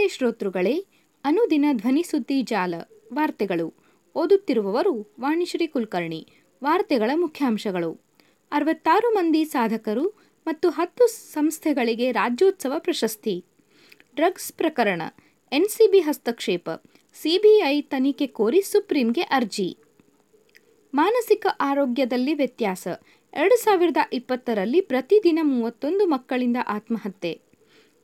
ನಮಸ್ತೆ ಶ್ರೋತೃಗಳೇ, ಅನುದಿನ ಧ್ವನಿಸುದ್ದಿ ಜಾಲ, ವಾರ್ತೆಗಳು. ಓದುತ್ತಿರುವವರು ವಾಣಿಶ್ರೀ ಕುಲಕರ್ಣಿ, ವಾರ್ತೆಗಳ ಮುಖ್ಯಾಂಶಗಳು. ಅರವತ್ತಾರು ಮಂದಿ ಸಾಧಕರು ಮತ್ತು ಹತ್ತು ಸಂಸ್ಥೆಗಳಿಗೆ ರಾಜ್ಯೋತ್ಸವ ಪ್ರಶಸ್ತಿ. ಡ್ರಗ್ಸ್ ಪ್ರಕರಣ, ಎನ್ಸಿಬಿ ಹಸ್ತಕ್ಷೇಪ, ಸಿಬಿಐ ತನಿಖೆ ಕೋರಿ ಸುಪ್ರೀಂಗೆ ಅರ್ಜಿ. ಮಾನಸಿಕ ಆರೋಗ್ಯದಲ್ಲಿ ವ್ಯತ್ಯಾಸ, ಎರಡು ಸಾವಿರದ ಇಪ್ಪತ್ತರಲ್ಲಿ ಪ್ರತಿದಿನ ಮೂವತ್ತೊಂದು ಮಕ್ಕಳಿಂದ ಆತ್ಮಹತ್ಯೆ.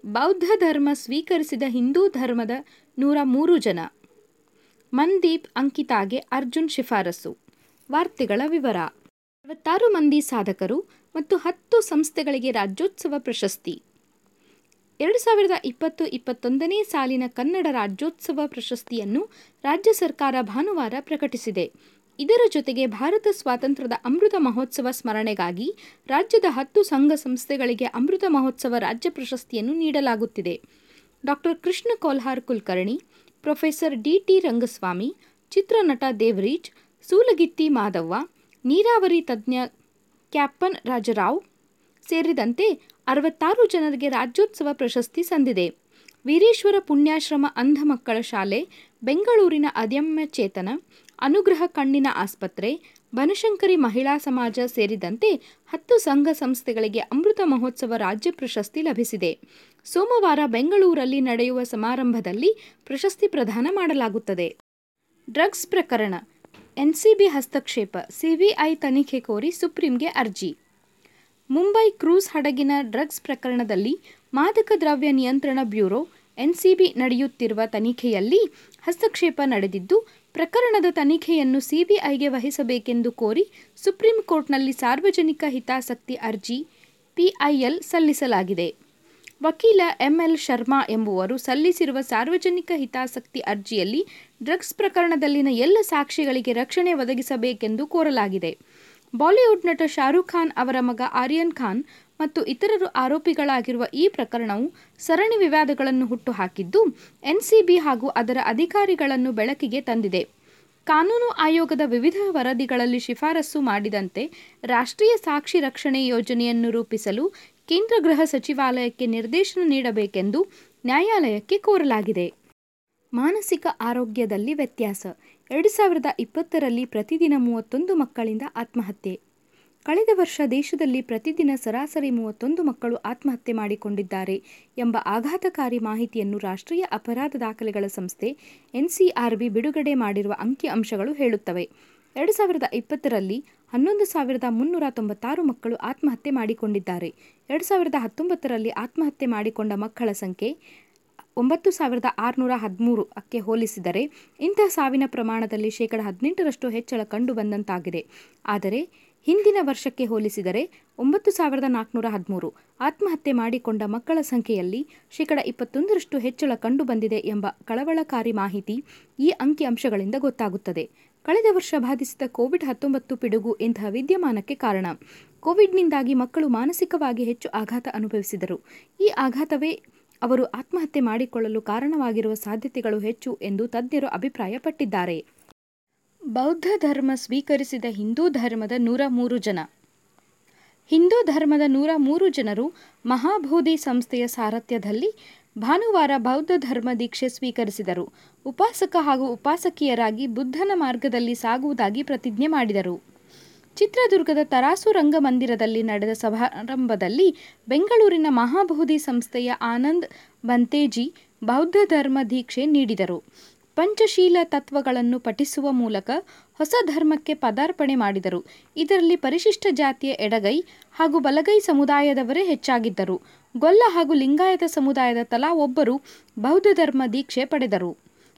ಬೌದ್ಧ ಧರ್ಮ ಸ್ವೀಕರಿಸಿದ ಹಿಂದೂ ಧರ್ಮದ ನೂರ ಮೂರು ಜನ. ಮನ್ದೀಪ್ ಅಂಕಿತಾಗೆ ಅರ್ಜುನ್ ಶಿಫಾರಸು. ವಾರ್ತೆಗಳ ವಿವರ. ಅರವತ್ತಾರು ಮಂದಿ ಸಾಧಕರು ಮತ್ತು ಹತ್ತು ಸಂಸ್ಥೆಗಳಿಗೆ ರಾಜ್ಯೋತ್ಸವ ಪ್ರಶಸ್ತಿ. ಎರಡು ಸಾವಿರದ ಇಪ್ಪತ್ತು ಇಪ್ಪತ್ತೊಂದನೇ ಸಾಲಿನ ಕನ್ನಡ ರಾಜ್ಯೋತ್ಸವ ಪ್ರಶಸ್ತಿಯನ್ನು ರಾಜ್ಯ ಸರ್ಕಾರ ಭಾನುವಾರ ಪ್ರಕಟಿಸಿದೆ. ಇದರ ಜೊತೆಗೆ ಭಾರತ ಸ್ವಾತಂತ್ರ್ಯದ ಅಮೃತ ಮಹೋತ್ಸವ ಸ್ಮರಣೆಗಾಗಿ ರಾಜ್ಯದ ಹತ್ತು ಸಂಘ ಸಂಸ್ಥೆಗಳಿಗೆ ಅಮೃತ ಮಹೋತ್ಸವ ರಾಜ್ಯ ಪ್ರಶಸ್ತಿಯನ್ನು ನೀಡಲಾಗುತ್ತಿದೆ. Doctor Krishna Kolhar Kulkarni, professor D T Rangaswamy, ಚಿತ್ರನಟ ದೇವರೀಜ್ ಸೂಲಗಿತ್ತಿ ಮಾಧವ್ವ, ನೀರಾವರಿ ತಜ್ಞ ಕ್ಯಾಪ್ಟನ್ ರಾಜರಾವ್ ಸೇರಿದಂತೆ ಅರವತ್ತಾರು ಜನರಿಗೆ ರಾಜ್ಯೋತ್ಸವ ಪ್ರಶಸ್ತಿ ಸಂದಿದೆ. ವೀರೇಶ್ವರ ಪುಣ್ಯಾಶ್ರಮ ಅಂಧ ಮಕ್ಕಳ ಶಾಲೆ, ಬೆಂಗಳೂರಿನ ಅದಮ್ಯ ಚೇತನ ಅನುಗ್ರಹ ಕಣ್ಣಿನ ಆಸ್ಪತ್ರೆ, ಬನಶಂಕರಿ ಮಹಿಳಾ ಸಮಾಜ ಸೇರಿದಂತೆ ಹತ್ತು ಸಂಘ ಸಂಸ್ಥೆಗಳಿಗೆ ಅಮೃತ ಮಹೋತ್ಸವ ರಾಜ್ಯ ಪ್ರಶಸ್ತಿ ಲಭಿಸಿದೆ. ಸೋಮವಾರ ಬೆಂಗಳೂರಲ್ಲಿ ನಡೆಯುವ ಸಮಾರಂಭದಲ್ಲಿ ಪ್ರಶಸ್ತಿ ಪ್ರದಾನ ಮಾಡಲಾಗುತ್ತದೆ. ಡ್ರಗ್ಸ್ ಪ್ರಕರಣ, ಎನ್ಸಿಬಿ ಹಸ್ತಕ್ಷೇಪ, ಸಿಬಿಐ ತನಿಖೆ ಕೋರಿ ಸುಪ್ರೀಂಗೆ ಅರ್ಜಿ. ಮುಂಬೈ ಕ್ರೂಸ್ ಹಡಗಿನ ಡ್ರಗ್ಸ್ ಪ್ರಕರಣದಲ್ಲಿ ಮಾದಕ ದ್ರವ್ಯ ನಿಯಂತ್ರಣ ಬ್ಯೂರೋ ಎನ್ಸಿಬಿ ನಡೆಯುತ್ತಿರುವ ತನಿಖೆಯಲ್ಲಿ ಹಸ್ತಕ್ಷೇಪ ನಡೆದಿದ್ದು, ಪ್ರಕರಣದ ತನಿಖೆಯನ್ನು ಸಿಬಿಐಗೆ ವಹಿಸಬೇಕೆಂದು ಕೋರಿ ಸುಪ್ರೀಂ ಕೋರ್ಟ್ನಲ್ಲಿ ಸಾರ್ವಜನಿಕ ಹಿತಾಸಕ್ತಿ ಅರ್ಜಿ ಪಿಐಎಲ್ ಸಲ್ಲಿಸಲಾಗಿದೆ. ವಕೀಲ ಎಂಎಲ್ ಶರ್ಮಾ ಎಂಬುವರು ಸಲ್ಲಿಸಿರುವ ಸಾರ್ವಜನಿಕ ಹಿತಾಸಕ್ತಿ ಅರ್ಜಿಯಲ್ಲಿ ಡ್ರಗ್ಸ್ ಪ್ರಕರಣದಲ್ಲಿನ ಎಲ್ಲ ಸಾಕ್ಷಿಗಳಿಗೆ ರಕ್ಷಣೆ ಒದಗಿಸಬೇಕೆಂದು ಕೋರಲಾಗಿದೆ. ಬಾಲಿವುಡ್ ನಟ ಶಾರುಖ್ ಖಾನ್ ಅವರ ಮಗ ಆರ್ಯನ್ ಖಾನ್ ಮತ್ತು ಇತರರು ಆರೋಪಿಗಳಾಗಿರುವ ಈ ಪ್ರಕರಣವು ಸರಣಿ ವಿವಾದಗಳನ್ನು ಹುಟ್ಟುಹಾಕಿದ್ದು, ಎನ್ಸಿಬಿ ಹಾಗೂ ಅದರ ಅಧಿಕಾರಿಗಳನ್ನು ಬೆಳಕಿಗೆ ತಂದಿದೆ. ಕಾನೂನು ಆಯೋಗದ ವಿವಿಧ ವರದಿಗಳಲ್ಲಿ ಶಿಫಾರಸು ಮಾಡಿದಂತೆ ರಾಷ್ಟ್ರೀಯ ಸಾಕ್ಷಿ ರಕ್ಷಣೆ ಯೋಜನೆಯನ್ನು ರೂಪಿಸಲು ಕೇಂದ್ರ ಗೃಹ ಸಚಿವಾಲಯಕ್ಕೆ ನಿರ್ದೇಶನ ನೀಡಬೇಕೆಂದು ನ್ಯಾಯಾಲಯಕ್ಕೆ ಕೋರಲಾಗಿದೆ. ಮಾನಸಿಕ ಆರೋಗ್ಯದಲ್ಲಿ ವ್ಯತ್ಯಾಸ. ಎರಡು ಸಾವಿರದ ಇಪ್ಪತ್ತರಲ್ಲಿ ಪ್ರತಿದಿನ ಮೂವತ್ತೊಂದು ಮಕ್ಕಳಿಂದ ಆತ್ಮಹತ್ಯೆ. ಕಳೆದ ವರ್ಷ ದೇಶದಲ್ಲಿ ಪ್ರತಿದಿನ ಸರಾಸರಿ ಮೂವತ್ತೊಂದು ಮಕ್ಕಳು ಆತ್ಮಹತ್ಯೆ ಮಾಡಿಕೊಂಡಿದ್ದಾರೆ ಎಂಬ ಆಘಾತಕಾರಿ ಮಾಹಿತಿಯನ್ನು ರಾಷ್ಟ್ರೀಯ ಅಪರಾಧ ದಾಖಲೆಗಳ ಸಂಸ್ಥೆ ಎನ್ಸಿಆರ್ಬಿ ಬಿಡುಗಡೆ ಮಾಡಿರುವ ಅಂಕಿ ಅಂಶಗಳು ಹೇಳುತ್ತವೆ. ಎರಡು ಸಾವಿರದ ಇಪ್ಪತ್ತರಲ್ಲಿ ಹನ್ನೊಂದು ಸಾವಿರದ ಮುನ್ನೂರ ತೊಂಬತ್ತಾರು ಮಕ್ಕಳು ಆತ್ಮಹತ್ಯೆ ಮಾಡಿಕೊಂಡಿದ್ದಾರೆ. ಎರಡು ಸಾವಿರದ ಹತ್ತೊಂಬತ್ತರಲ್ಲಿ ಆತ್ಮಹತ್ಯೆ ಮಾಡಿಕೊಂಡ ಮಕ್ಕಳ ಸಂಖ್ಯೆ ಒಂಬತ್ತು ಸಾವಿರದ ಆರುನೂರ ಹದಿಮೂರು ಅಕ್ಕೆ ಹೋಲಿಸಿದರೆ ಇಂತಹ ಸಾವಿನ ಪ್ರಮಾಣದಲ್ಲಿ ಶೇಕಡ ಹದಿನೆಂಟರಷ್ಟು ಹೆಚ್ಚಳ ಕಂಡುಬಂದಂತಾಗಿದೆ ಆದರೆ ಹಿಂದಿನ ವರ್ಷಕ್ಕೆ ಹೋಲಿಸಿದರೆ ಒಂಬತ್ತು ಸಾವಿರದ ನಾಲ್ಕುನೂರ ಹದಿಮೂರು. ಆತ್ಮಹತ್ಯೆ ಮಾಡಿಕೊಂಡ ಮಕ್ಕಳ ಸಂಖ್ಯೆಯಲ್ಲಿ ಶೇಕಡ ಇಪ್ಪತ್ತೊಂದರಷ್ಟು ಹೆಚ್ಚಳ ಕಂಡುಬಂದಿದೆ ಎಂಬ ಕಳವಳಕಾರಿ ಮಾಹಿತಿ ಈ ಅಂಕಿಅಂಶಗಳಿಂದ ಗೊತ್ತಾಗುತ್ತದೆ. ಕಳೆದ ವರ್ಷ ಬಾಧಿಸಿದ ಕೋವಿಡ್ ಹತ್ತೊಂಬತ್ತು ಪಿಡುಗು ಇಂತಹ ವಿದ್ಯಮಾನಕ್ಕೆ ಕಾರಣ. ಕೋವಿಡ್ನಿಂದಾಗಿ ಮಕ್ಕಳು ಮಾನಸಿಕವಾಗಿ ಹೆಚ್ಚು ಆಘಾತ ಅನುಭವಿಸಿದರು. ಈ ಆಘಾತವೇ ಅವರು ಆತ್ಮಹತ್ಯೆ ಮಾಡಿಕೊಳ್ಳಲು ಕಾರಣವಾಗಿರುವ ಸಾಧ್ಯತೆಗಳು ಹೆಚ್ಚು ಎಂದು ತಜ್ಞರು ಅಭಿಪ್ರಾಯಪಟ್ಟಿದ್ದಾರೆ. ಬೌದ್ಧ ಧರ್ಮ ಸ್ವೀಕರಿಸಿದ ಹಿಂದೂ ಧರ್ಮದ ನೂರ ಮೂರು ಜನ. ಹಿಂದೂ ಧರ್ಮದ ನೂರ ಮೂರು ಜನರು ಮಹಾಬೋಧಿ ಸಂಸ್ಥೆಯ ಸಾರಥ್ಯದಲ್ಲಿ ಭಾನುವಾರ ಬೌದ್ಧ ಧರ್ಮ ದೀಕ್ಷೆ ಸ್ವೀಕರಿಸಿದರು. ಉಪಾಸಕ ಹಾಗೂ ಉಪಾಸಕಿಯರಾಗಿ ಬುದ್ಧನ ಮಾರ್ಗದಲ್ಲಿ ಸಾಗುವುದಾಗಿ ಪ್ರತಿಜ್ಞೆ ಮಾಡಿದರು. ಚಿತ್ರದುರ್ಗದ ತರಾಸು ರಂಗಮಂದಿರದಲ್ಲಿ ನಡೆದ ಸಮಾರಂಭದಲ್ಲಿ ಬೆಂಗಳೂರಿನ ಮಹಾಬೋಧಿ ಸಂಸ್ಥೆಯ ಆನಂದ್ ಬಂತೇಜಿ ಬೌದ್ಧ ಧರ್ಮ ದೀಕ್ಷೆ ನೀಡಿದರು. ಪಂಚಶೀಲ ತತ್ವಗಳನ್ನು ಪಠಿಸುವ ಮೂಲಕ ಹೊಸ ಧರ್ಮಕ್ಕೆ ಪದಾರ್ಪಣೆ ಮಾಡಿದರು. ಇದರಲ್ಲಿ ಪರಿಶಿಷ್ಟ ಜಾತಿಯ ಎಡಗೈ ಹಾಗೂ ಬಲಗೈ ಸಮುದಾಯದವರೇ ಹೆಚ್ಚಾಗಿದ್ದರು. ಗೊಲ್ಲ ಹಾಗೂ ಲಿಂಗಾಯತ ಸಮುದಾಯದ ತಲಾ ಒಬ್ಬರು ಬೌದ್ಧ ಧರ್ಮ ದೀಕ್ಷೆ ಪಡೆದರು.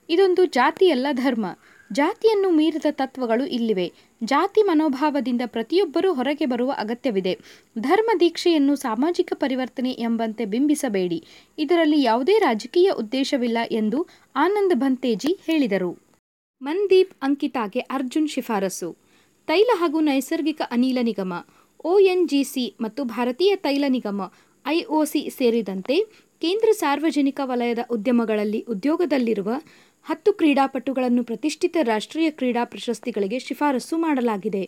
ಇದೊಂದು ಜಾತಿಯಲ್ಲ ಧರ್ಮ. ಜಾತಿಯನ್ನು ಮೀರಿದ ತತ್ವಗಳು ಇಲ್ಲಿವೆ. ಜಾತಿ ಮನೋಭಾವದಿಂದ ಪ್ರತಿಯೊಬ್ಬರೂ ಹೊರಗೆ ಬರುವ ಅಗತ್ಯವಿದೆ. ಧರ್ಮ ದೀಕ್ಷೆಯನ್ನು ಸಾಮಾಜಿಕ ಪರಿವರ್ತನೆ ಎಂಬಂತೆ ಬಿಂಬಿಸಬೇಡಿ. ಇದರಲ್ಲಿ ಯಾವುದೇ ರಾಜಕೀಯ ಉದ್ದೇಶವಿಲ್ಲ ಎಂದು ಆನಂದ್ ಭಂತೇಜಿ ಹೇಳಿದರು. ಮನ್ದೀಪ್ ಅಂಕಿತಾಗೆ ಅರ್ಜುನ್ ಶಿಫಾರಸು. ತೈಲ ಹಾಗೂ ನೈಸರ್ಗಿಕ ಅನಿಲ ನಿಗಮ, ಒಎನ್ಜಿಸಿ ಮತ್ತು ಭಾರತೀಯ ತೈಲ ನಿಗಮ, ಐಒಸಿ ಸೇರಿದಂತೆ ಕೇಂದ್ರ ಸಾರ್ವಜನಿಕ ವಲಯದ ಉದ್ಯಮಗಳಲ್ಲಿ ಉದ್ಯೋಗದಲ್ಲಿರುವ ಹತ್ತು ಕ್ರೀಡಾಪಟುಗಳನ್ನು ಪ್ರತಿಷ್ಠಿತ ರಾಷ್ಟ್ರೀಯ ಕ್ರೀಡಾ ಪ್ರಶಸ್ತಿಗಳಿಗೆ ಶಿಫಾರಸು ಮಾಡಲಾಗಿದೆ.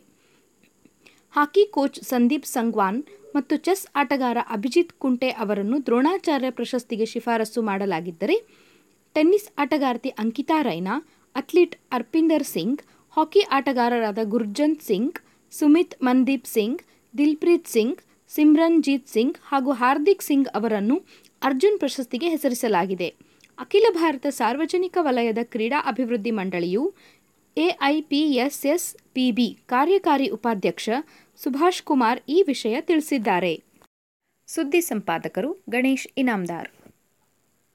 ಹಾಕಿ ಕೋಚ್ ಸಂದೀಪ್ ಸಂಗ್ವಾನ್ ಮತ್ತು ಚೆಸ್ ಆಟಗಾರ ಅಭಿಜಿತ್ ಕುಂಟೆ ಅವರನ್ನು ದ್ರೋಣಾಚಾರ್ಯ ಪ್ರಶಸ್ತಿಗೆ ಶಿಫಾರಸು ಮಾಡಲಾಗಿದ್ದರೆ, ಟೆನ್ನಿಸ್ ಆಟಗಾರ್ತಿ ಅಂಕಿತಾ ರೈನಾ, ಅಥ್ಲೀಟ್ ಅರ್ಪಿಂದರ್ ಸಿಂಗ್, ಹಾಕಿ ಆಟಗಾರರಾದ ಗುರ್ಜಂತ್ ಸಿಂಗ್, ಸುಮಿತ್ ಮನ್ದೀಪ್ ಸಿಂಗ್, ದಿಲ್ಪ್ರೀತ್ ಸಿಂಗ್, ಸಿಮ್ರನ್ಜೀತ್ ಸಿಂಗ್ ಹಾಗೂ ಹಾರ್ದಿಕ್ ಸಿಂಗ್ ಅವರನ್ನು ಅರ್ಜುನ್ ಪ್ರಶಸ್ತಿಗೆ ಹೆಸರಿಸಲಾಗಿದೆ. ಅಖಿಲ ಭಾರತ ಸಾರ್ವಜನಿಕ ವಲಯದ ಕ್ರೀಡಾ ಅಭಿವೃದ್ಧಿ ಮಂಡಳಿಯು ಎಐಪಿಎಸ್ಎಸ್ಪಿಬಿ ಕಾರ್ಯಕಾರಿ ಉಪಾಧ್ಯಕ್ಷ ಸುಭಾಷ್ ಕುಮಾರ್ ಈ ವಿಷಯ ತಿಳಿಸಿದ್ದಾರೆ. ಸುದ್ದಿ ಸಂಪಾದಕರು ಗಣೇಶ್ ಇನಾಮ್ದಾರ್.